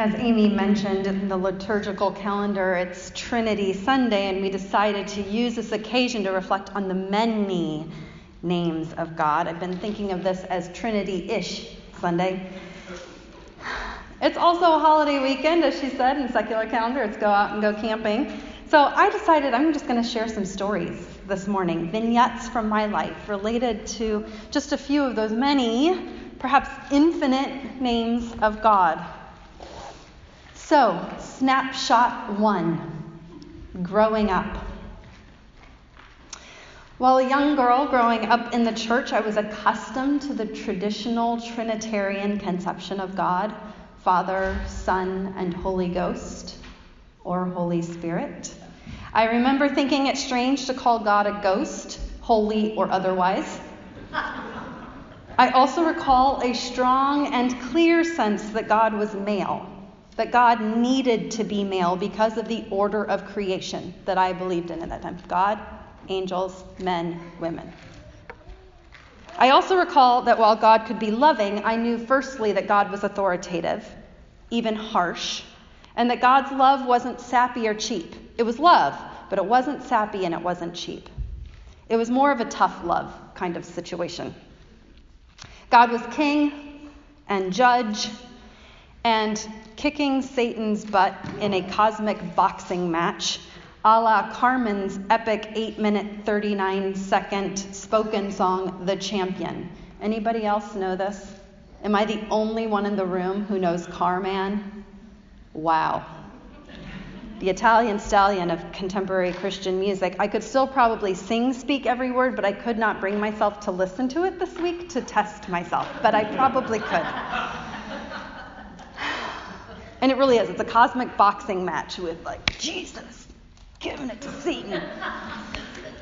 as Amy mentioned in the liturgical calendar, it's Trinity Sunday, and we decided to use this occasion to reflect on the many names of God. I've been thinking of this as Trinity ish Sunday. It's also a holiday weekend, as she said in secular calendar. It's go out and go camping. So I decided I'm just going to share some stories this morning, vignettes from my life related to just a few of those many, perhaps infinite names of God. So, snapshot one growing up. While a young girl growing up in the church, I was accustomed to the traditional Trinitarian conception of God Father, Son, and Holy Ghost, or Holy Spirit. I remember thinking it strange to call God a ghost, holy or otherwise. I also recall a strong and clear sense that God was male that God needed to be male because of the order of creation that I believed in at that time God, angels, men, women. I also recall that while God could be loving, I knew firstly that God was authoritative, even harsh, and that God's love wasn't sappy or cheap. It was love, but it wasn't sappy and it wasn't cheap. It was more of a tough love kind of situation. God was king and judge and kicking Satan's butt in a cosmic boxing match, a la Carman's epic 8 minute 39 second spoken song, The Champion. Anybody else know this? Am I the only one in the room who knows Carman? Wow. The Italian stallion of contemporary Christian music. I could still probably sing, speak every word, but I could not bring myself to listen to it this week to test myself. But I probably could. And it really is. It's a cosmic boxing match with, like, Jesus giving it to Satan.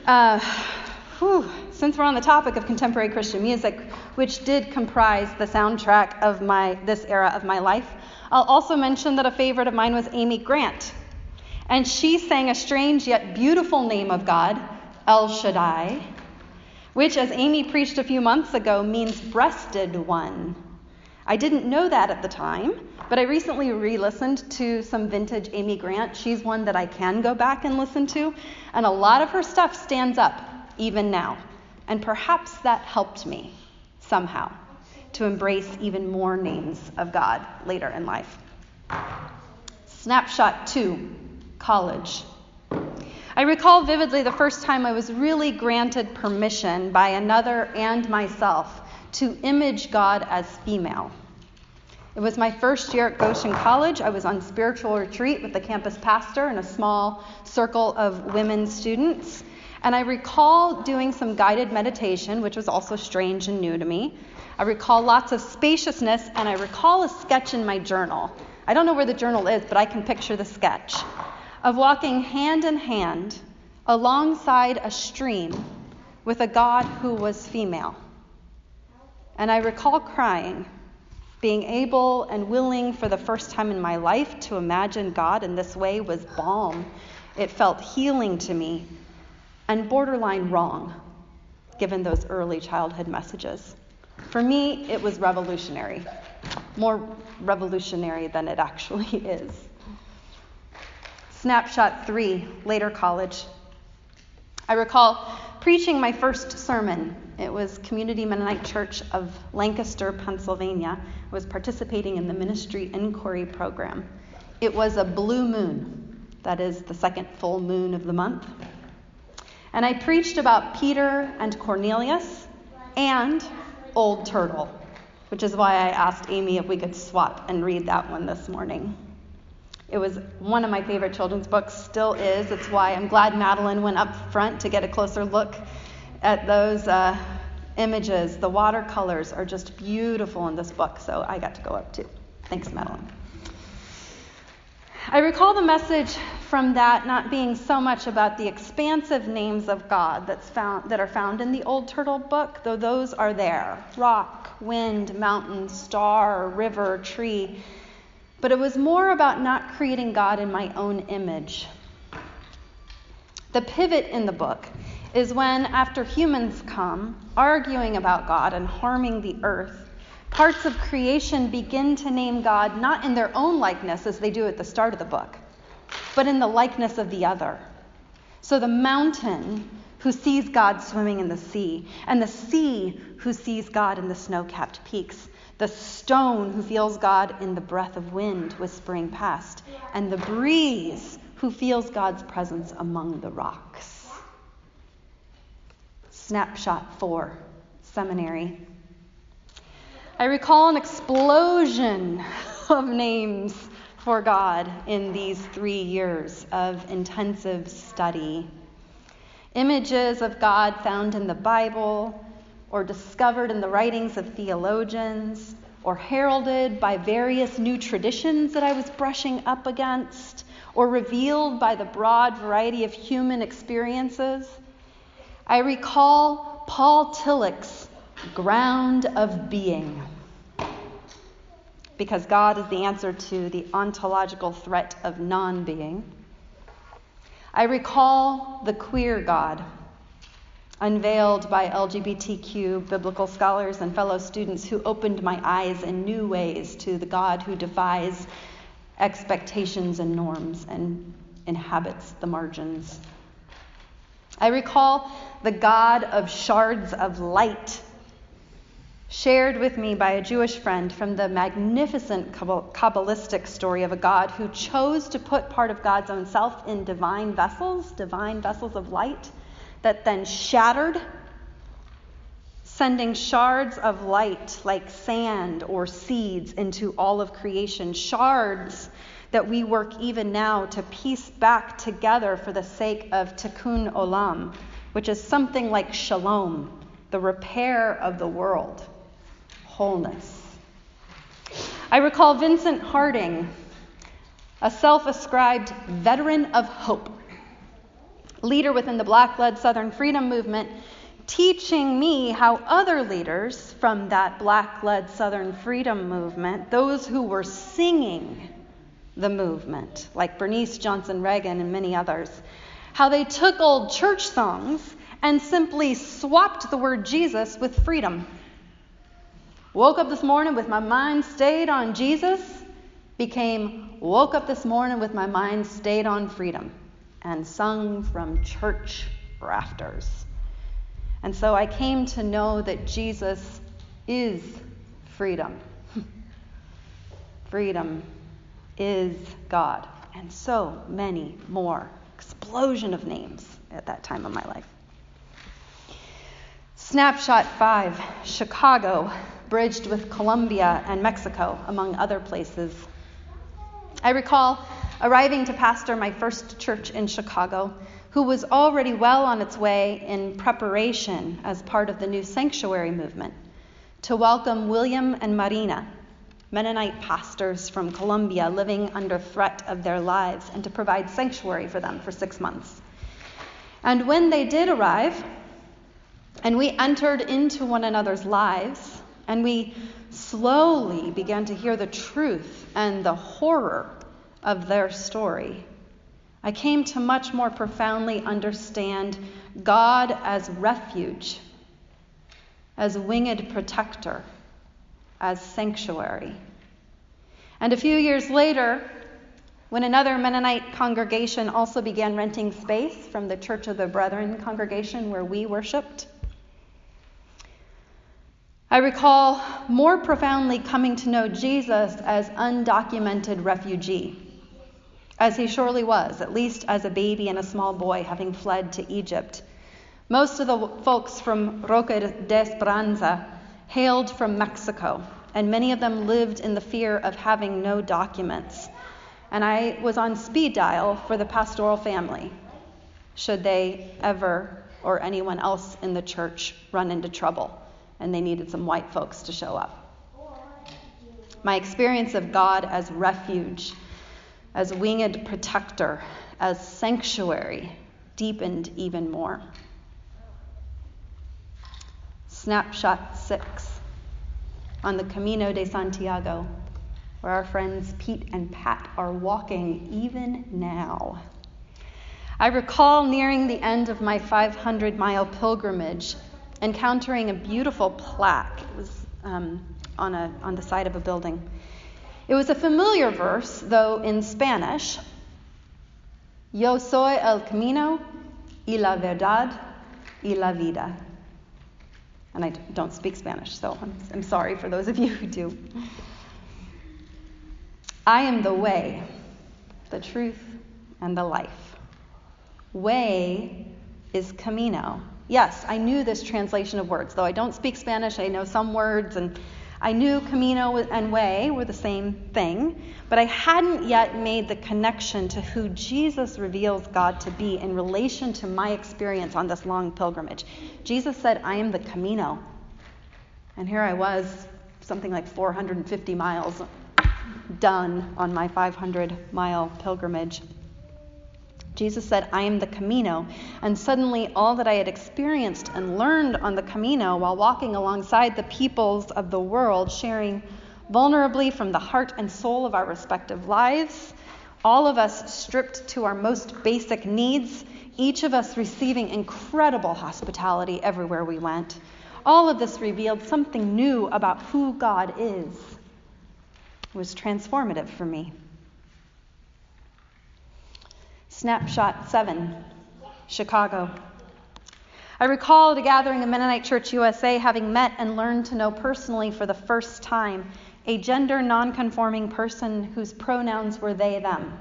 Uh, whew, since we're on the topic of contemporary Christian music, which did comprise the soundtrack of my this era of my life, I'll also mention that a favorite of mine was Amy Grant. And she sang a strange yet beautiful name of God, El Shaddai, which, as Amy preached a few months ago, means breasted one. I didn't know that at the time, but I recently re listened to some vintage Amy Grant. She's one that I can go back and listen to, and a lot of her stuff stands up even now. And perhaps that helped me somehow to embrace even more names of God later in life. Snapshot two college. I recall vividly the first time I was really granted permission by another and myself to image God as female. It was my first year at Goshen College. I was on spiritual retreat with the campus pastor and a small circle of women students. And I recall doing some guided meditation, which was also strange and new to me. I recall lots of spaciousness, and I recall a sketch in my journal. I don't know where the journal is, but I can picture the sketch of walking hand in hand alongside a stream with a God who was female. And I recall crying being able and willing for the first time in my life to imagine God in this way was balm. It felt healing to me and borderline wrong, given those early childhood messages. For me, it was revolutionary, more revolutionary than it actually is. Snapshot three, later college. I recall preaching my first sermon. It was Community Mennonite Church of Lancaster, Pennsylvania. I was participating in the Ministry Inquiry Program. It was a blue moon, that is the second full moon of the month. And I preached about Peter and Cornelius and Old Turtle, which is why I asked Amy if we could swap and read that one this morning. It was one of my favorite children's books, still is. It's why I'm glad Madeline went up front to get a closer look at those uh, images. The watercolors are just beautiful in this book, so I got to go up too. Thanks, Madeline. I recall the message from that not being so much about the expansive names of God that's found, that are found in the Old Turtle book, though those are there rock, wind, mountain, star, river, tree. But it was more about not creating God in my own image. The pivot in the book is when, after humans come, arguing about God and harming the earth, Parts of creation begin to name God not in their own likeness as they do at the start of the book, but in the likeness of the other. So the mountain who sees God swimming in the sea, and the sea who sees God in the snow capped peaks, the stone who feels God in the breath of wind whispering past, and the breeze who feels God's presence among the rocks. Snapshot 4 Seminary. I recall an explosion of names for God in these three years of intensive study. Images of God found in the Bible, or discovered in the writings of theologians, or heralded by various new traditions that I was brushing up against, or revealed by the broad variety of human experiences. I recall Paul Tillich's ground of being. Because God is the answer to the ontological threat of non being. I recall the queer God, unveiled by LGBTQ biblical scholars and fellow students who opened my eyes in new ways to the God who defies expectations and norms and inhabits the margins. I recall the God of shards of light shared with me by a Jewish friend from the magnificent Kabbalistic story of a God who chose to put part of God's own self in divine vessels, divine vessels of light, that then shattered, sending shards of light like sand or seeds into all of creation, shards that we work even now to piece back together for the sake of tikkun olam, which is something like shalom, the repair of the world wholeness. I recall Vincent Harding, a self ascribed veteran of hope, leader within the black led Southern Freedom Movement, teaching me how other leaders from that black led Southern Freedom Movement, those who were singing the movement, like Bernice Johnson Reagon and many others, how they took old church songs and simply swapped the word Jesus with freedom. Woke up this morning with my mind stayed on Jesus, became woke up this morning with my mind stayed on freedom, and sung from church rafters. And so I came to know that Jesus is freedom. freedom is God. And so many more. Explosion of names at that time of my life. Snapshot 5 Chicago, bridged with Colombia and Mexico, among other places. I recall arriving to pastor my first church in Chicago, who was already well on its way in preparation as part of the new sanctuary movement to welcome William and Marina, Mennonite pastors from Colombia living under threat of their lives, and to provide sanctuary for them for six months. And when they did arrive, and we entered into one another's lives, and we slowly began to hear the truth and the horror of their story. I came to much more profoundly understand God as refuge, as winged protector, as sanctuary. And a few years later, when another Mennonite congregation also began renting space from the Church of the Brethren congregation where we worshiped, I recall more profoundly coming to know Jesus as undocumented refugee, as he surely was, at least as a baby and a small boy having fled to Egypt. Most of the folks from Roque de Esperanza hailed from Mexico, and many of them lived in the fear of having no documents. And I was on speed dial for the pastoral family, should they ever or anyone else in the church run into trouble and they needed some white folks to show up. My experience of God as refuge, as winged protector, as sanctuary deepened even more. Snapshot 6 on the Camino de Santiago, where our friends Pete and Pat are walking even now. I recall nearing the end of my 500 mile pilgrimage encountering a beautiful plaque. It was um, on, a, on the side of a building. It was a familiar verse, though in Spanish. Yo soy el camino y la verdad y la vida. And I don't speak Spanish, so I'm, I'm sorry for those of you who do. I am the way, the truth, and the life. Way is camino. Yes, I knew this translation of words. Though I don't speak Spanish, I know some words, and I knew camino and way were the same thing, but I hadn't yet made the connection to who Jesus reveals God to be in relation to my experience on this long pilgrimage. Jesus said, I am the camino. And here I was, something like 450 miles done on my 500 mile pilgrimage. Jesus said, I am the Camino. And suddenly, all that I had experienced and learned on the Camino while walking alongside the peoples of the world, sharing vulnerably from the heart and soul of our respective lives, all of us stripped to our most basic needs, each of us receiving incredible hospitality everywhere we went. All of this revealed something new about who God is. It was transformative for me. Snapshot 7, Chicago. I recall at a gathering of Mennonite Church USA having met and learned to know personally for the first time a gender nonconforming person whose pronouns were they, them.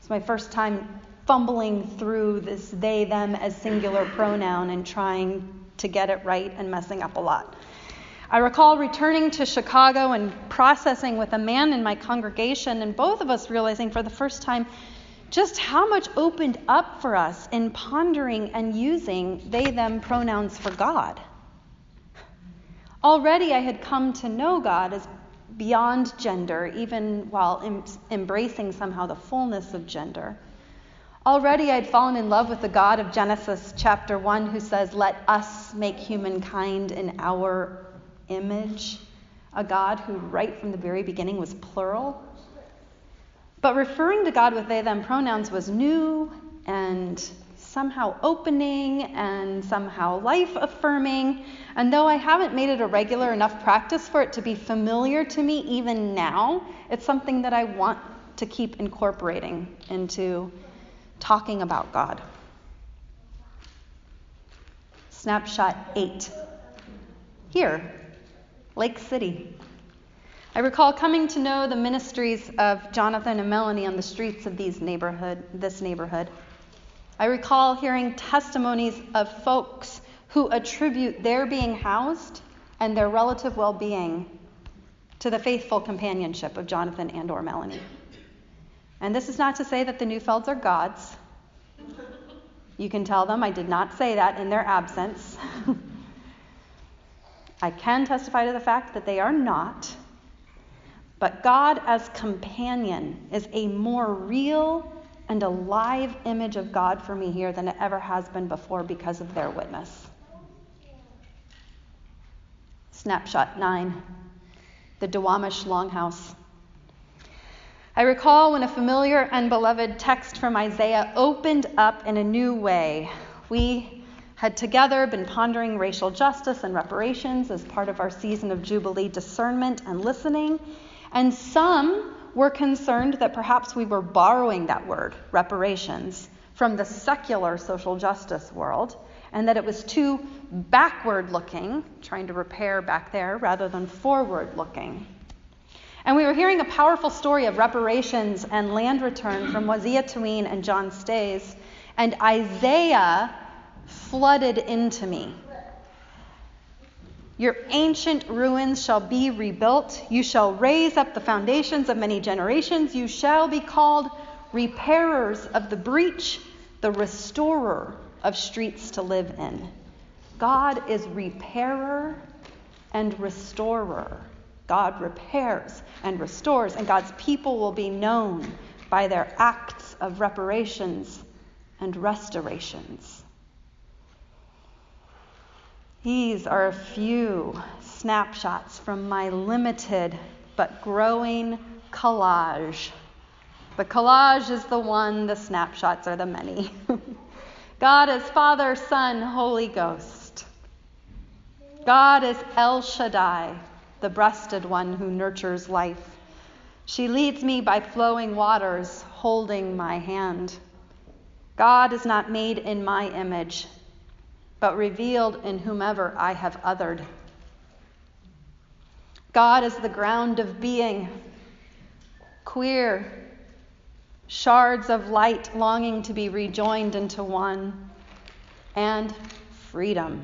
It's my first time fumbling through this they, them as singular pronoun and trying to get it right and messing up a lot. I recall returning to Chicago and processing with a man in my congregation, and both of us realizing for the first time just how much opened up for us in pondering and using they them pronouns for God. Already I had come to know God as beyond gender, even while em- embracing somehow the fullness of gender. Already I'd fallen in love with the God of Genesis chapter 1 who says, Let us make humankind in our image. A God who, right from the very beginning, was plural but referring to God with they them pronouns was new and somehow opening and somehow life affirming. And though I haven't made it a regular enough practice for it to be familiar to me even now, it's something that I want to keep incorporating into talking about God. Snapshot 8. Here, Lake City. I recall coming to know the ministries of Jonathan and Melanie on the streets of these neighborhood, this neighborhood. I recall hearing testimonies of folks who attribute their being housed and their relative well-being to the faithful companionship of Jonathan and or Melanie. And this is not to say that the Neufelds are gods. You can tell them I did not say that in their absence. I can testify to the fact that they are not. But God as companion is a more real and alive image of God for me here than it ever has been before because of their witness. Snapshot 9 The Duwamish Longhouse. I recall when a familiar and beloved text from Isaiah opened up in a new way. We had together been pondering racial justice and reparations as part of our season of Jubilee discernment and listening. And some were concerned that perhaps we were borrowing that word, reparations, from the secular social justice world, and that it was too backward looking, trying to repair back there, rather than forward looking. And we were hearing a powerful story of reparations and land return from Wazia Taween and John Stays, and Isaiah flooded into me. Your ancient ruins shall be rebuilt. You shall raise up the foundations of many generations. You shall be called repairers of the breach, the restorer of streets to live in. God is repairer and restorer. God repairs and restores, and God's people will be known by their acts of reparations and restorations. These are a few snapshots from my limited but growing collage. The collage is the one, the snapshots are the many. God is Father, Son, Holy Ghost. God is El Shaddai, the breasted one who nurtures life. She leads me by flowing waters, holding my hand. God is not made in my image, but revealed in whomever I have othered. God is the ground of being, queer, shards of light longing to be rejoined into one, and freedom.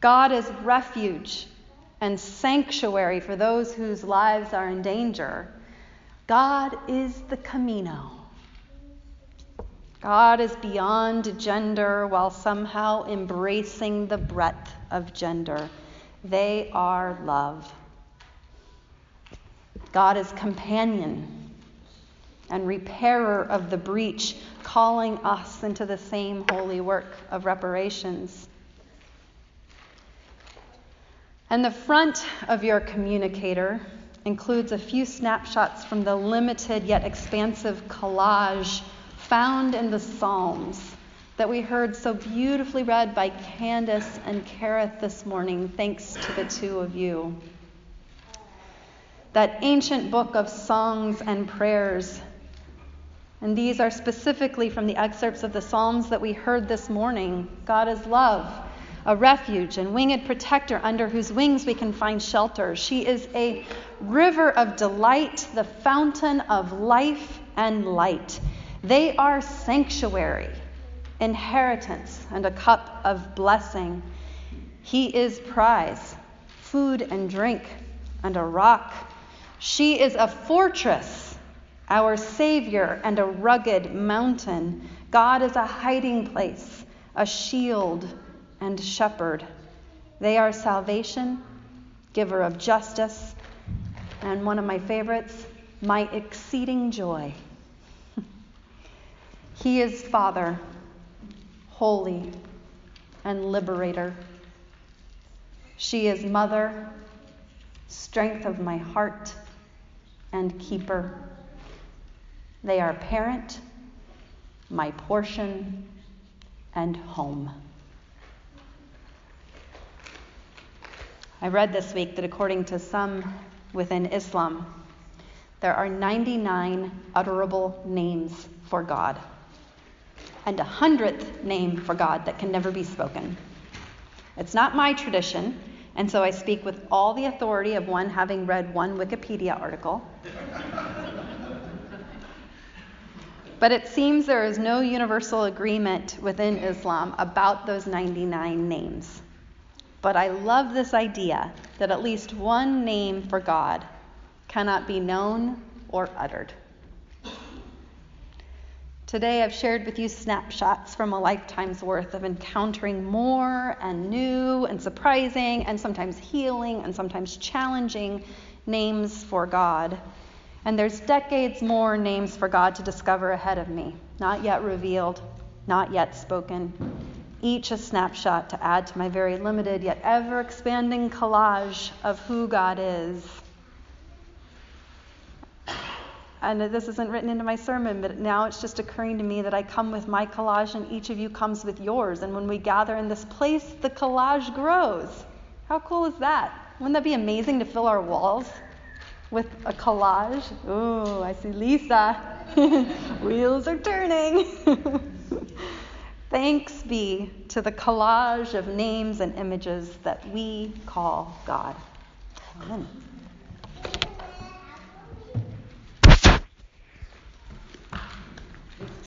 God is refuge and sanctuary for those whose lives are in danger. God is the Camino. God is beyond gender while somehow embracing the breadth of gender. They are love. God is companion and repairer of the breach, calling us into the same holy work of reparations. And the front of your communicator includes a few snapshots from the limited yet expansive collage found in the Psalms that we heard so beautifully read by Candace and Kareth this morning, thanks to the two of you. That ancient book of songs and prayers. And these are specifically from the excerpts of the Psalms that we heard this morning. God is love a refuge and winged protector under whose wings we can find shelter. She is a river of delight, the fountain of life and light. They are sanctuary, inheritance, and a cup of blessing. He is prize, food and drink, and a rock. She is a fortress, our Savior, and a rugged mountain. God is a hiding place, a shield and shepherd. They are salvation, giver of justice, and one of my favorites, my exceeding joy. He is Father, holy, and liberator. She is Mother, strength of my heart, and keeper. They are parent, my portion, and home. I read this week that according to some within Islam, there are 99 utterable names for God and a hundredth name for God that can never be spoken. It's not my tradition, and so I speak with all the authority of one having read one Wikipedia article. but it seems there is no universal agreement within Islam about those 99 names. But I love this idea that at least one name for God cannot be known or uttered. Today, I've shared with you snapshots from a lifetime's worth of encountering more and new and surprising and sometimes healing and sometimes challenging names for God. And there's decades more names for God to discover ahead of me, not yet revealed, not yet spoken each a snapshot to add to my very limited yet ever expanding collage of who God is. And this isn't written into my sermon, but now it's just occurring to me that I come with my collage and each of you comes with yours. And when we gather in this place, the collage grows. How cool is that? Wouldn't that be amazing to fill our walls with a collage? Ooh, I see Lisa. Wheels are turning. Thanks be to the collage of names and images that we call God. Amen.